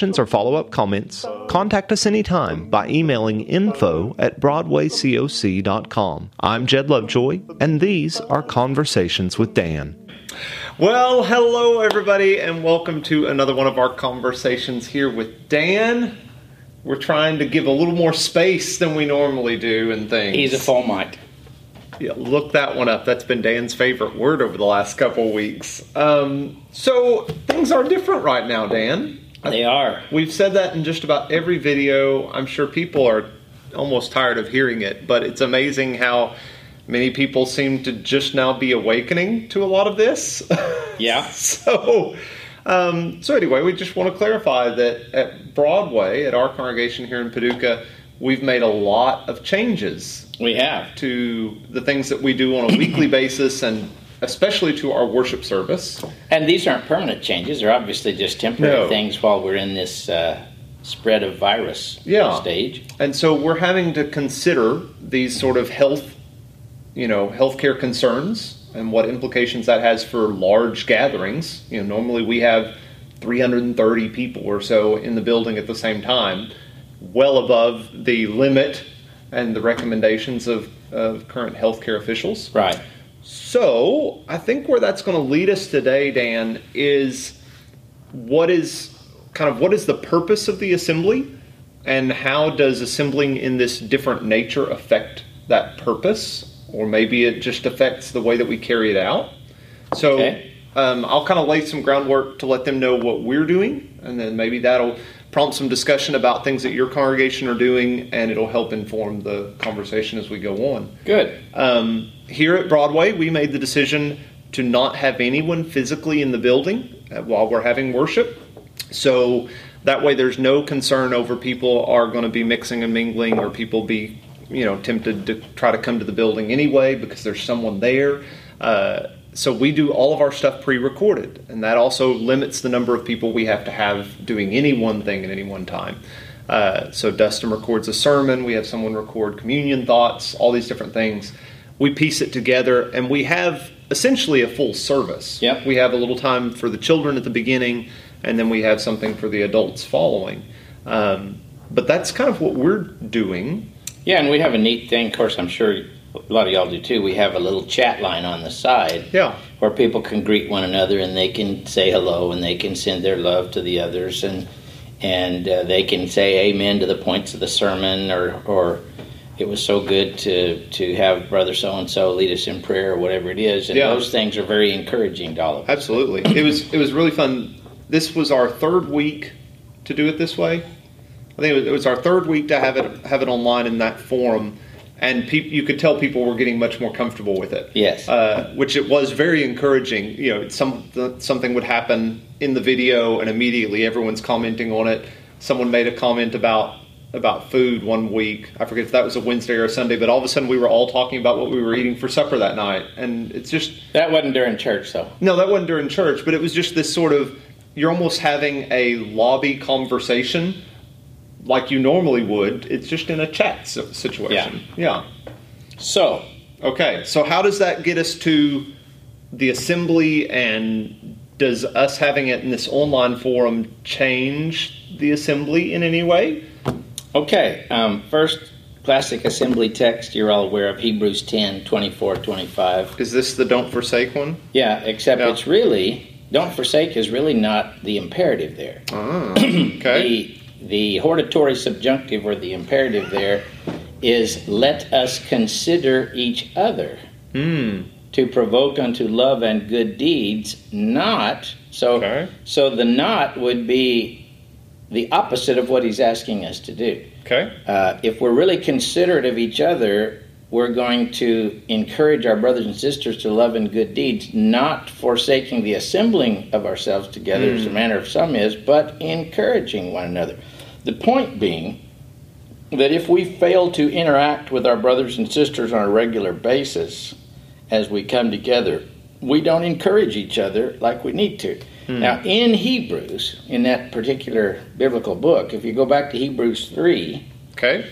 questions or follow up comments, contact us anytime by emailing info at BroadwayCoc.com. I'm Jed Lovejoy, and these are Conversations with Dan. Well, hello, everybody, and welcome to another one of our conversations here with Dan. We're trying to give a little more space than we normally do and things. He's a fomite. Yeah, look that one up. That's been Dan's favorite word over the last couple weeks. Um, so things are different right now, Dan. They are. We've said that in just about every video. I'm sure people are almost tired of hearing it, but it's amazing how many people seem to just now be awakening to a lot of this. Yeah. so, um, so anyway, we just want to clarify that at Broadway, at our congregation here in Paducah, we've made a lot of changes. We have to the things that we do on a weekly basis and especially to our worship service. And these aren't permanent changes; they're obviously just temporary No. things while we're in this uh, spread of virus Yeah. stage. And so we're having to consider these sort of health, you know, healthcare concerns and what implications that has for large gatherings. You know, normally we have 330 people or so in the building at the same time, well above the limit and the recommendations of, of current healthcare officials. Right. So, I think where that's going to lead us today, Dan, is what is kind of what is the purpose of the assembly and how does assembling in this different nature affect that purpose? Or maybe it just affects the way that we carry it out. So, Okay. um, I'll kind of lay some groundwork to let them know what we're doing, and then maybe that'll prompt some discussion about things that your congregation are doing, and it'll help inform the conversation as we go on. Good. Um, here at Broadway, we made the decision to not have anyone physically in the building uh, while we're having worship. So that way, there's no concern over people are going to be mixing and mingling or people be, you know, tempted to try to come to the building anyway because there's someone there. Uh, so we do all of our stuff pre-recorded, and that also limits the number of people we have to have doing any one thing at any one time. Uh, so Dustin records a sermon. We have someone record communion thoughts, all these different things. We piece it together, and we have essentially a full service. Yep. We have a little time for the children at the beginning, and then we have something for the adults following. Um, but that's kind of what we're doing. Yeah, and we have a neat thing. Of course, I'm sure a lot of y'all do too. We have a little chat line on the side Yeah. where people can greet one another and they can say hello and they can send their love to the others and and uh, they can say amen to the points of the sermon or or it was so good to to have brother so and so lead us in prayer or whatever it is and Yeah. those things are very encouraging to all of us. Absolutely. It was it was really fun. This was our third week to do it this way. I think it was, it was our third week to have it have it online in that forum, and peop, you could tell people were getting much more comfortable with it. Yes. uh, which it was very encouraging. You know, some something would happen in the video, and immediately everyone's commenting on it. Someone made a comment about about food one week. I forget if that was a Wednesday or a Sunday, but all of a sudden we were all talking about what we were eating for supper that night, and it's just That wasn't during church though. no, that wasn't during church, but it was just this sort of you're almost having a lobby conversation like you normally would. It's just in a chat situation. Yeah. yeah. So, Okay. So how does that get us to the assembly and does us having it in this online forum change the assembly in any way? Okay, um, first classic assembly text you're all aware of Hebrews 10 24 25. Is this the don't forsake one? Yeah, except it's really, don't forsake is really not the imperative there. Ah, okay. The, the hortatory subjunctive or the imperative there is let us consider each other Hmm. to provoke unto love and good deeds, not so Okay. so the not would be the opposite of what he's asking us to do. Okay. Uh, if we're really considerate of each other, we're going to encourage our brothers and sisters to love and good deeds, not forsaking the assembling of ourselves together, as the mm. manner of some is, but encouraging one another. The point being that if we fail to interact with our brothers and sisters on a regular basis as we come together, we don't encourage each other like we need to. Mm. Now, in Hebrews, in that particular biblical book, if you go back to Hebrews 3, Okay.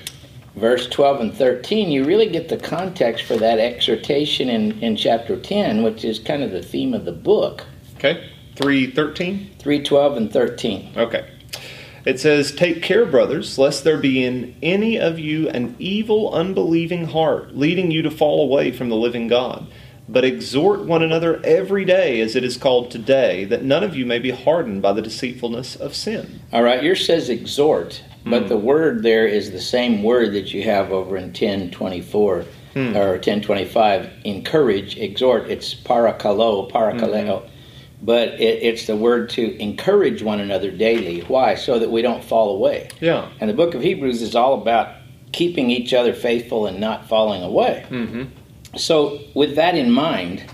Verse 12 and 13, you really get the context for that exhortation in, in chapter 10, which is kind of the theme of the book. Okay. 313. 312 and 13. Okay. It says, Take care, brothers, lest there be in any of you an evil, unbelieving heart, leading you to fall away from the living God. But exhort one another every day, as it is called today, that none of you may be hardened by the deceitfulness of sin. All right, yours says exhort, but Hmm. the word there is the same word that you have over in 1024 Hmm. or 1025. Encourage, exhort. It's parakalo, parakaleo. Hmm. But it, it's the word to encourage one another daily. Why? So that we don't fall away. Yeah. And the book of Hebrews is all about keeping each other faithful and not falling away. Mm-hmm. So, with that in mind,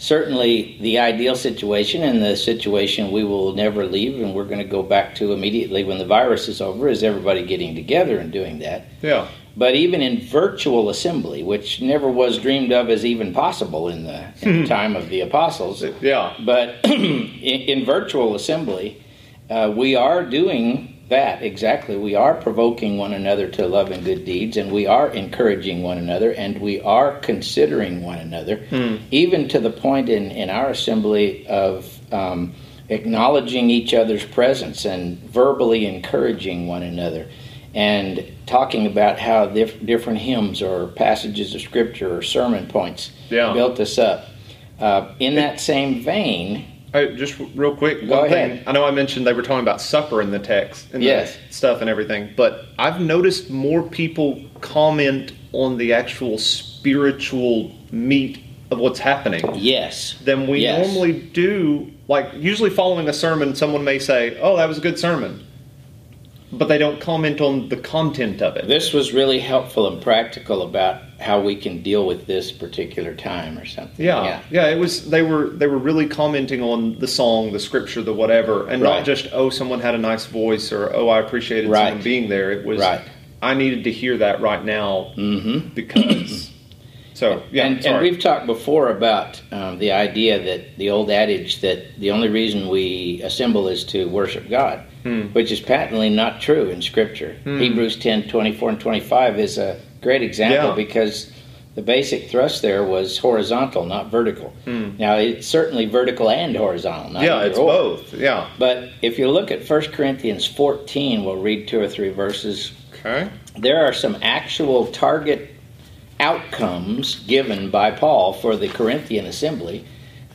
certainly the ideal situation and the situation we will never leave and we're going to go back to immediately when the virus is over is everybody getting together and doing that. Yeah. But even in virtual assembly, which never was dreamed of as even possible in the, in the time of the apostles, Yeah. but in, in virtual assembly, uh, we are doing that exactly. We are provoking one another to love and good deeds, and we are encouraging one another, and we are considering one another, even to the point in, in our assembly of um, acknowledging each other's presence and verbally encouraging one another. And talking about how dif- different hymns or passages of scripture or sermon points Yeah. built us up. Uh, in that same vein, Hey, just real quick, Go one ahead. thing. I know I mentioned they were talking about supper in the text and Yes. stuff and everything, but I've noticed more people comment on the actual spiritual meat of what's happening yes, than we Yes. normally do. Like usually following a sermon, someone may say, "Oh, that was a good sermon," but they don't comment on the content of it. this was really helpful and practical about how we can deal with this particular time or something. Yeah, yeah, It was they were they were really commenting on the song, the scripture, the whatever, and Right. not just oh someone had a nice voice or oh I appreciated Right. someone being there. It was Right. I needed to hear that right now Mm-hmm. because. so yeah, and, and we've talked before about um, the idea that the old adage that the only reason we assemble is to worship God, Hmm. which is patently not true in Scripture. Hebrews 10 24 and 25 is a great example Yeah. because the basic thrust there was horizontal, not vertical. Hmm. Now, it's certainly vertical and horizontal. Not yeah, it's or. both. Yeah. But if you look at 1 Corinthians 14, we'll read two or three verses Okay. there are some actual target outcomes given by Paul for the Corinthian assembly.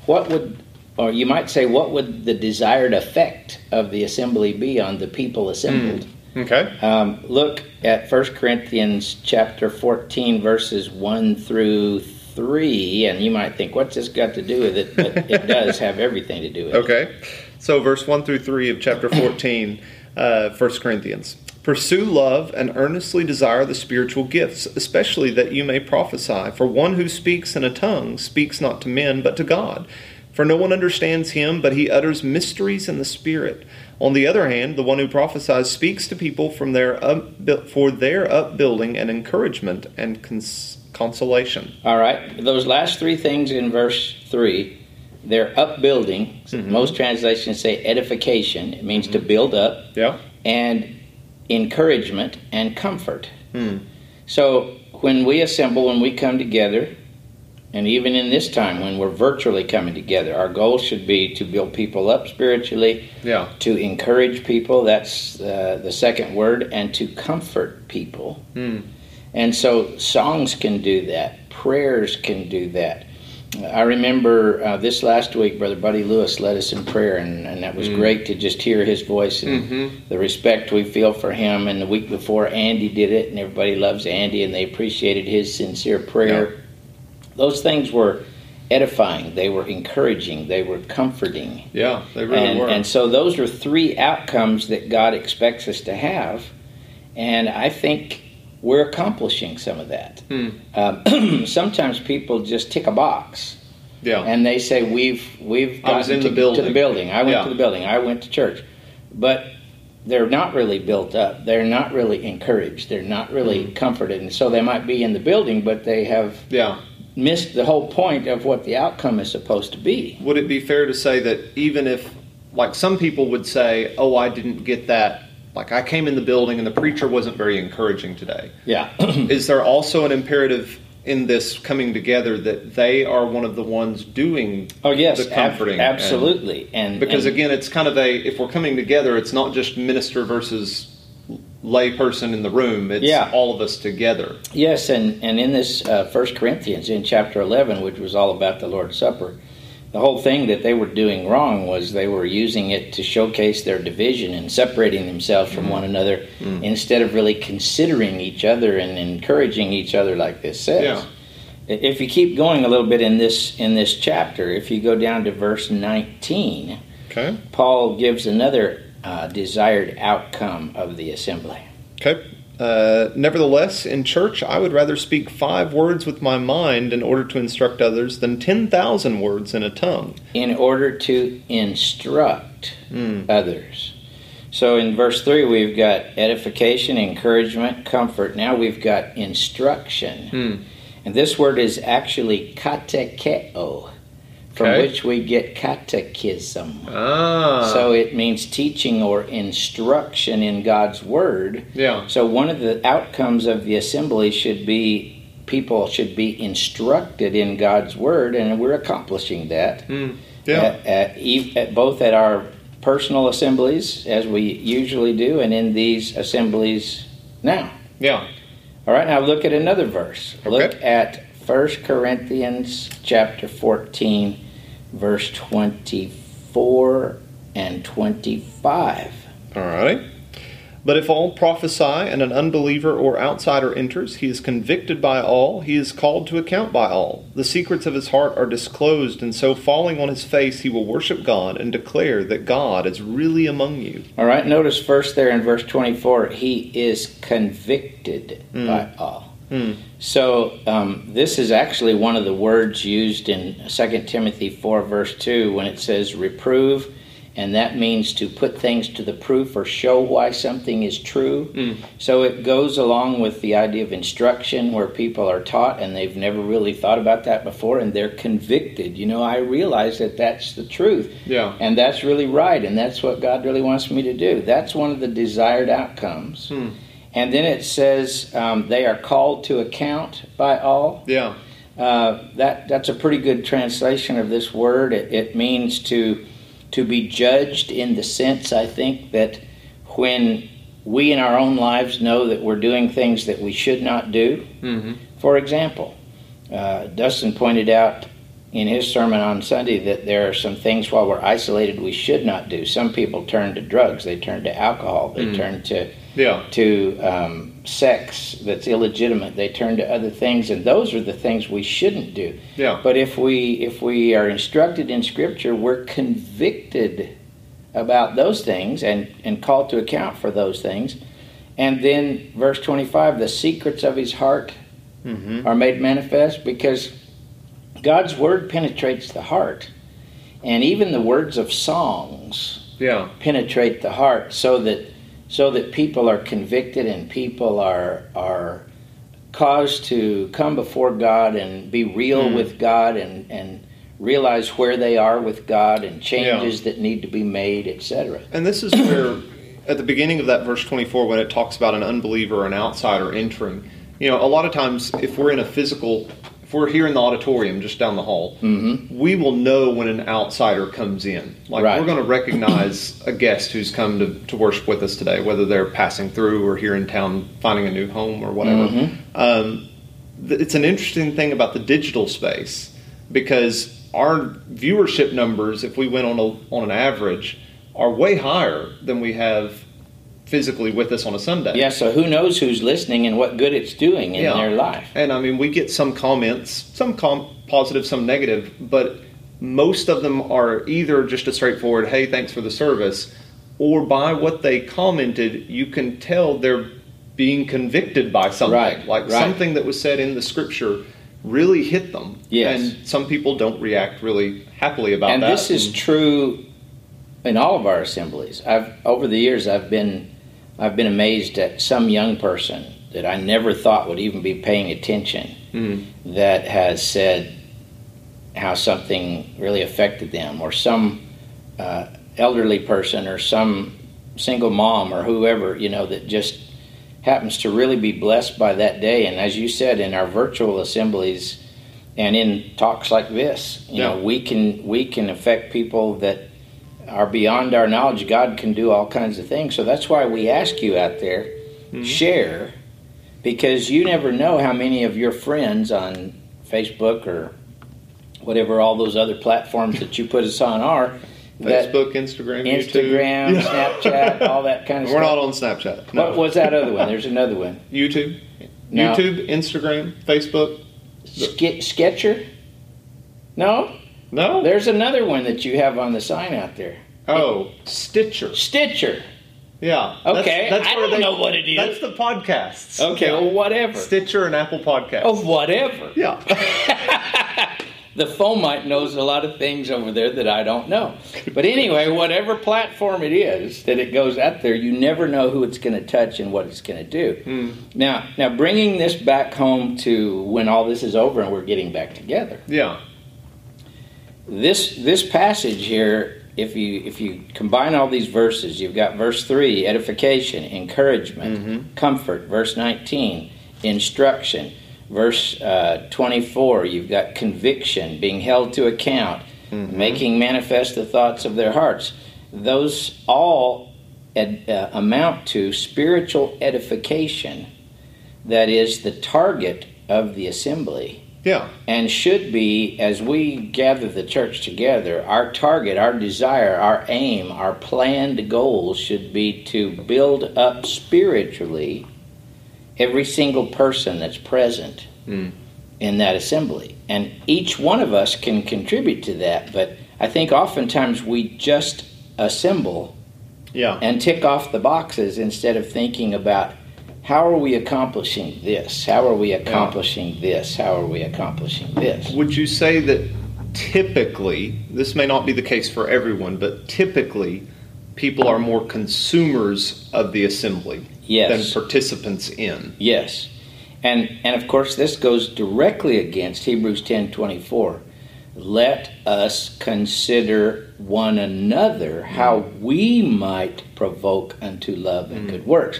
What would, or you might say, what would the desired effect of the assembly be on the people assembled? Okay. Um, look at 1 Corinthians chapter 14, verses 1 through 3, and you might think, what's this got to do with it? But it does have everything to do with it. Okay. So, verse 1 through 3 of chapter 14, uh, 1 Corinthians. Pursue love and earnestly desire the spiritual gifts, especially that you may prophesy. For one who speaks in a tongue speaks not to men, but to God. For no one understands him, but he utters mysteries in the Spirit. On the other hand, the one who prophesies speaks to people from their up, for their upbuilding and encouragement and cons- consolation. All right, those last three things in verse 3, they're upbuilding. Most translations say edification, it means to build up, Yeah? and encouragement and comfort. Hmm. So when we assemble, when we come together, and even in this time when we're virtually coming together, our goal should be to build people up spiritually, Yeah. to encourage people, that's uh, the second word, and to comfort people. Hmm. And so songs can do that, prayers can do that. I remember uh, this last week, Brother Buddy Lewis led us in prayer, and, and that was great to just hear his voice and Mhm. the respect we feel for him. And the week before, Andy did it, and everybody loves Andy, and they appreciated his sincere prayer. Those things were edifying, they were encouraging, they were comforting. Yeah, they really and, were. and so those are three outcomes that God expects us to have. And I think we're accomplishing some of that. Hmm. Um, sometimes people just tick a box Yeah. and they say we've we've I was gotten in to, the building. to the building. I went Yeah. to the building. I went to church, but they're not really built up. They're not really encouraged. They're not really Hmm. comforted, and so they might be in the building, but they have yeah. Missed the whole point of what the outcome is supposed to be. Would it be fair to say that even if, like, some people would say, "Oh, I didn't get that," like I came in the building and the preacher wasn't very encouraging today. Yeah, Is there also an imperative in this coming together that they are one of the ones doing oh yes, the ab- comforting? and- absolutely, and because and- again, it's kind of a if we're coming together, it's not just minister versus lay person in the room. It's Yeah. all of us together. Yes, and, and in this uh, First Corinthians, in chapter 11, which was all about the Lord's Supper, the whole thing that they were doing wrong was they were using it to showcase their division and separating themselves from one another instead of really considering each other and encouraging each other like this says. Yeah. If you keep going a little bit in this in this chapter, if you go down to verse 19, Okay. Paul gives another uh, desired outcome of the assembly. Okay. Uh, nevertheless, in church, I would rather speak five words with my mind in order to instruct others than 10,000 words in a tongue. in order to instruct Hmm. others. So in verse 3, we've got edification, encouragement, comfort. Now we've got instruction. Hmm. And this word is actually katekeo, from Okay. which we get catechism. Ah. So it means teaching or instruction in God's Word. yeah. So one of the outcomes of the assembly should be people should be instructed in God's Word, and we're accomplishing that Hmm. Yeah. at, at, at both at our personal assemblies, as we usually do, and in these assemblies now. Yeah. All right, now look at another verse. Look at 1 Corinthians chapter 14, verse 24 and 25. All right. But if all prophesy and an unbeliever or outsider enters, he is convicted by all, he is called to account by all. The secrets of his heart are disclosed, and so falling on his face, he will worship God and declare that God is really among you. All right, notice first there in verse 24, he is convicted Mm. by all. Hmm. So um, this is actually one of the words used in 2 Timothy 4, verse 2, when it says reprove, and that means to put things to the proof or show why something is true. Mm. So it goes along with the idea of instruction where people are taught and they've never really thought about that before and they're convicted. You know, I realize that that's the truth. Yeah. And that's really right, and that's what God really wants me to do. That's one of the desired outcomes. Hmm. And then it says um, they are called to account by all. Yeah. Uh, that that's a pretty good translation of this word. It, it means to to be judged in the sense, I think, that when we in our own lives know that we're doing things that we should not do. Mm-hmm. For example, uh, Dustin pointed out in his sermon on Sunday that there are some things while we're isolated we should not do. Some people turn to drugs, they turn to alcohol, they Mm. turn to Yeah. to um, sex that's illegitimate. They turn to other things, and those are the things we shouldn't do. Yeah. But if we if we are instructed in Scripture, we're convicted about those things and and called to account for those things. And then verse twenty five, the secrets of his heart Mm-hmm. are made manifest because God's word penetrates the heart, and even the words of songs Yeah. penetrate the heart so that so that people are convicted and people are are caused to come before God and be real Hmm. with God and and realize where they are with God and changes that need to be made, etc. And this is where, at the beginning of that verse 24, when it talks about an unbeliever or an outsider entering, you know, a lot of times if we're in a physical, if we're here in the auditorium just down the hall, Mm-hmm. we will know when an outsider comes in. Like Right. we're going to recognize a guest who's come to, to worship with us today, whether they're passing through or here in town finding a new home or whatever. Mhm. Um, th- it's an interesting thing about the digital space because our viewership numbers, if we went on a, on an average, are way higher than we have physically with us on a Sunday. Yeah, so who knows who's listening and what good it's doing in Yeah. their life. And I mean, we get some comments, some com- positive, some negative, but most of them are either just a straightforward, hey, thanks for the service, or by what they commented, you can tell they're being convicted by something, Right, like right. something that was said in the scripture really hit them. Yes. And some people don't react really happily about and that. And this is true in all of our assemblies. I've over the years I've been I've been amazed at some young person that I never thought would even be paying attention Mhm. that has said how something really affected them, or some uh, elderly person, or some single mom, or whoever you know that just happens to really be blessed by that day. And as you said, in our virtual assemblies and in talks like this, you know, we can we can affect people that are beyond our knowledge. God can do all kinds of things. So that's why we ask you out there, hmm. share, because you never know how many of your friends on Facebook or whatever all those other platforms that you put us on are. Facebook, Instagram, Instagram, YouTube. Snapchat, all that kind of stuff. We're not on Snapchat. No. What was that other one? There's another one. YouTube, No. YouTube, Instagram, Facebook. Ske- Sketcher? No, No. there's another one that you have on the sign out there. Oh, Stitcher. Stitcher. Yeah. Okay, I where don't know what it is. That's the podcasts. Okay, Yeah. well, whatever. Stitcher and Apple Podcasts. Oh, whatever. Yeah. The Fomite knows a lot of things over there that I don't know. But anyway, whatever platform it is that it goes out there, you never know who it's going to touch and what it's going to do. Hmm. Now, now bringing this back home to when all this is over and we're getting back together. yeah. This this passage here, if you if you combine all these verses, you've got verse three, edification, encouragement, comfort. Verse nineteen, instruction. Verse uh, twenty-four, you've got conviction, being held to account, making manifest the thoughts of their hearts. Those all ed, uh, amount to spiritual edification. That is the target of the assembly Yeah. and should be as we gather the church together our target our desire our aim our planned goal should be to build up spiritually every single person that's present Mm. in that assembly and each one of us can contribute to that but i think oftentimes we just assemble Yeah. and tick off the boxes instead of thinking about how are we accomplishing this? How are we accomplishing this? How are we accomplishing this? Would you say that typically, this may not be the case for everyone, but typically people are more consumers of the assembly Yes. than participants in? Yes. And and of course this goes directly against Hebrews 10:24. Let us consider one another how mm. we might provoke unto love and mm. good works.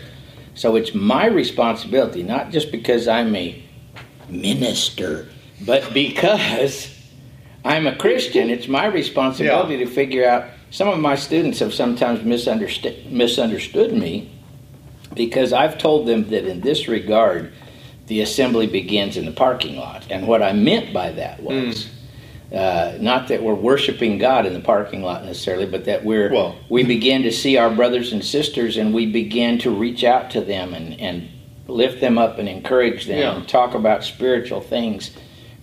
So it's my responsibility not just because I'm a minister, but because I'm a Christian, it's my responsibility to figure out some of my students have sometimes misunderstood misunderstood me because I've told them that in this regard, the assembly begins in the parking lot. And what I meant by that was hmm. Uh, not that we're worshiping God in the parking lot necessarily, but that we're Well- we begin to see our brothers and sisters and we begin to reach out to them and, and lift them up and encourage them Yeah. and talk about spiritual things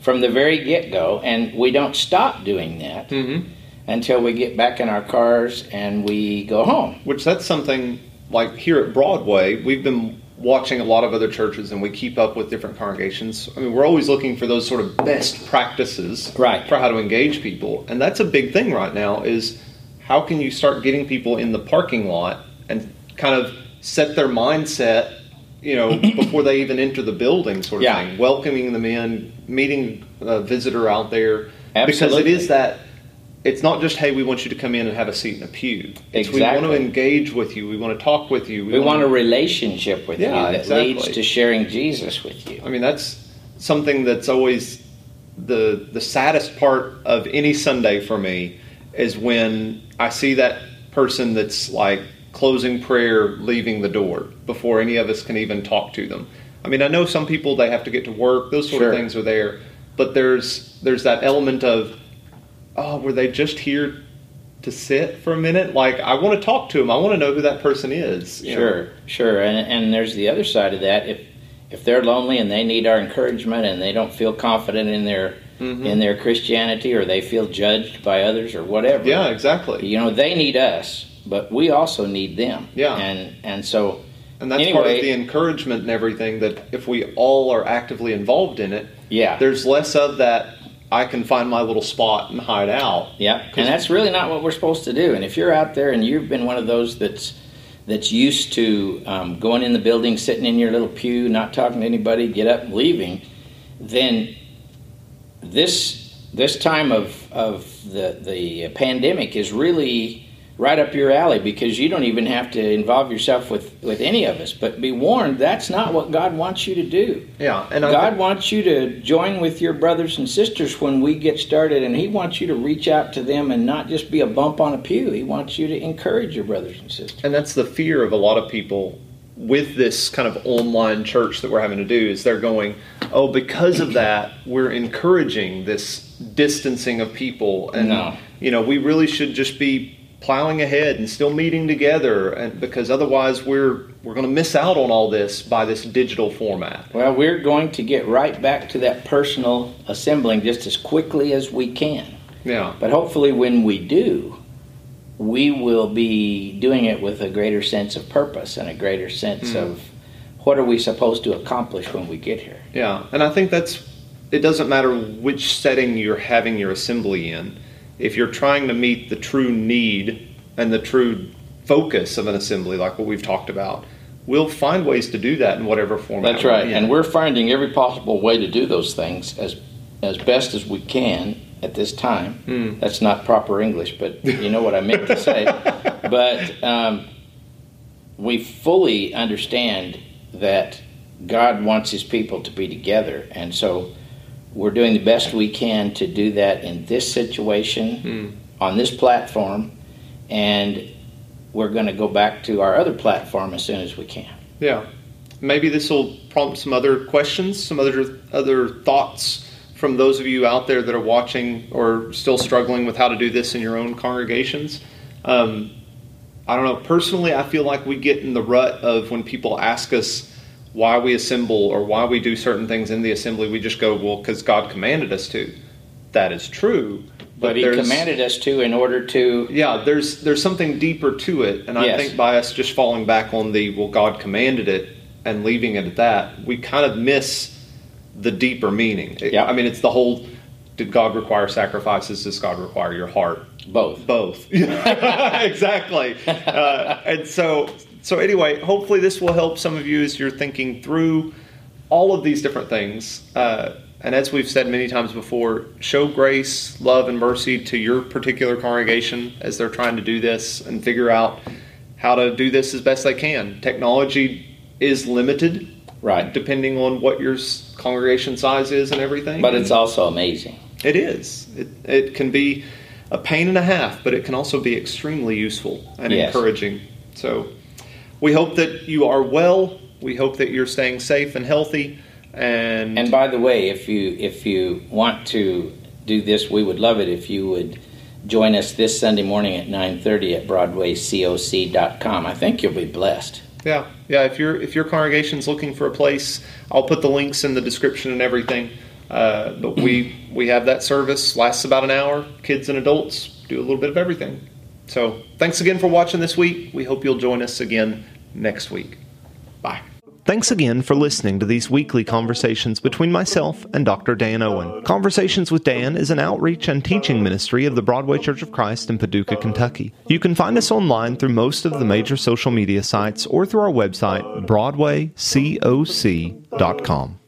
from the very get go. And we don't stop doing that Mm-hmm. until we get back in our cars and we go home. Which that's something like here at Broadway, we've been watching a lot of other churches and we keep up with different congregations. I mean, we're always looking for those sort of best practices Right. for how to engage people. And that's a big thing right now is how can you start getting people in the parking lot and kind of set their mindset, you know, before they even enter the building sort of Yeah. thing, welcoming them in, meeting a visitor out there because it is that it's not just hey we want you to come in and have a seat in a pew. It's we want to engage with you. We want to talk with you. We want wanna- a relationship with Yeah, you that exactly. leads to sharing Jesus with you. i mean that's something that's always the the saddest part of any sunday for me is when i see that person that's like closing prayer leaving the door before any of us can even talk to them. I mean i know some people they have to get to work. Those sort Sure. of things are there. But there's there's that element of oh were they just here to sit for a minute like i want to talk to them i want to know who that person is you know? Sure, sure. And, and there's the other side of that. If if they're lonely and they need our encouragement and they don't feel confident in their Mhm. in their Christianity or they feel judged by others or whatever. yeah exactly You know, they need us, but we also need them. Yeah. And and so And that's part of the encouragement and everything that if we all are actively involved in it, Yeah. there's less of that I can find my little spot and hide out. Yeah, and that's really not what we're supposed to do. And if you're out there and you've been one of those that's that's used to um, going in the building, sitting in your little pew, not talking to anybody, get up and leaving, then this this time of of the the pandemic is really right up your alley because you don't even have to involve yourself with with any of us. But be warned, that's not what God wants you to do. Yeah, and God wants you to join with your brothers and sisters when we get started, and He wants you to reach out to them and not just be a bump on a pew. He wants you to encourage your brothers and sisters. and that's the fear of a lot of people with this kind of online church that we're having to do is they're going oh because of that we're encouraging this distancing of people and No. you know we really should just be plowing ahead and still meeting together and because otherwise we're we're going to miss out on all this by this digital format Well, we're going to get right back to that personal assembling just as quickly as we can. yeah But hopefully, when we do, we will be doing it with a greater sense of purpose and a greater sense hmm. of what are we supposed to accomplish when we get here. Yeah, and I think that's it doesn't matter which setting you're having your assembly in. If you're trying to meet the true need and the true focus of an assembly, like what we've talked about, we'll find ways to do that in whatever format. That's right, we're and we're finding every possible way to do those things as as best as we can at this time. That's not proper English, but you know what I meant to say. But um, we fully understand that God wants His people to be together, and so we're doing the best we can to do that in this situation on this platform, and we're going to go back to our other platform as soon as we can. Yeah, maybe this will prompt some other questions, some other other thoughts from those of you out there that are watching or still struggling with how to do this in your own congregations. Um, I don't know. Personally, I feel like we get in the rut of when people ask us why we assemble or why we do certain things in the assembly, we just go, "Well, because God commanded us to." That is true, But he commanded us to in order to. yeah, there's there's something deeper to it, and I think by us just falling back on the well, God commanded it and leaving it at that, we kind of miss the deeper meaning. Yeah. I mean, it's the whole: Did God require sacrifices? Does God require your heart? Both. Both. exactly. Uh, and so, so anyway, hopefully this will help some of you as you're thinking through all of these different things. Uh, and as we've said many times before, show grace, love, and mercy to your particular congregation as they're trying to do this and figure out how to do this as best they can. Technology is limited, Right. depending on what your congregation size is and everything. But it's also amazing. It is. It, it can be a pain and a half, but it can also be extremely useful and Yes. encouraging. So we hope that you are well. We hope that you're staying safe and healthy. And, And by the way, if you if you want to do this, we would love it if you would join us this Sunday morning at 9:30 at BroadwayCoc.com. I think you'll be blessed. yeah, yeah. If your if your congregation's looking for a place, I'll put the links in the description and everything. Uh, but we we have that service lasts about an hour. Kids and adults do a little bit of everything. So thanks again for watching this week. We hope you'll join us again next week. Bye. Thanks again for listening to these weekly conversations between myself and Dr. Dan Owen. Conversations with Dan is an outreach and teaching ministry of the Broadway Church of Christ in Paducah, Kentucky. You can find us online through most of the major social media sites or through our website, BroadwayCoc.com.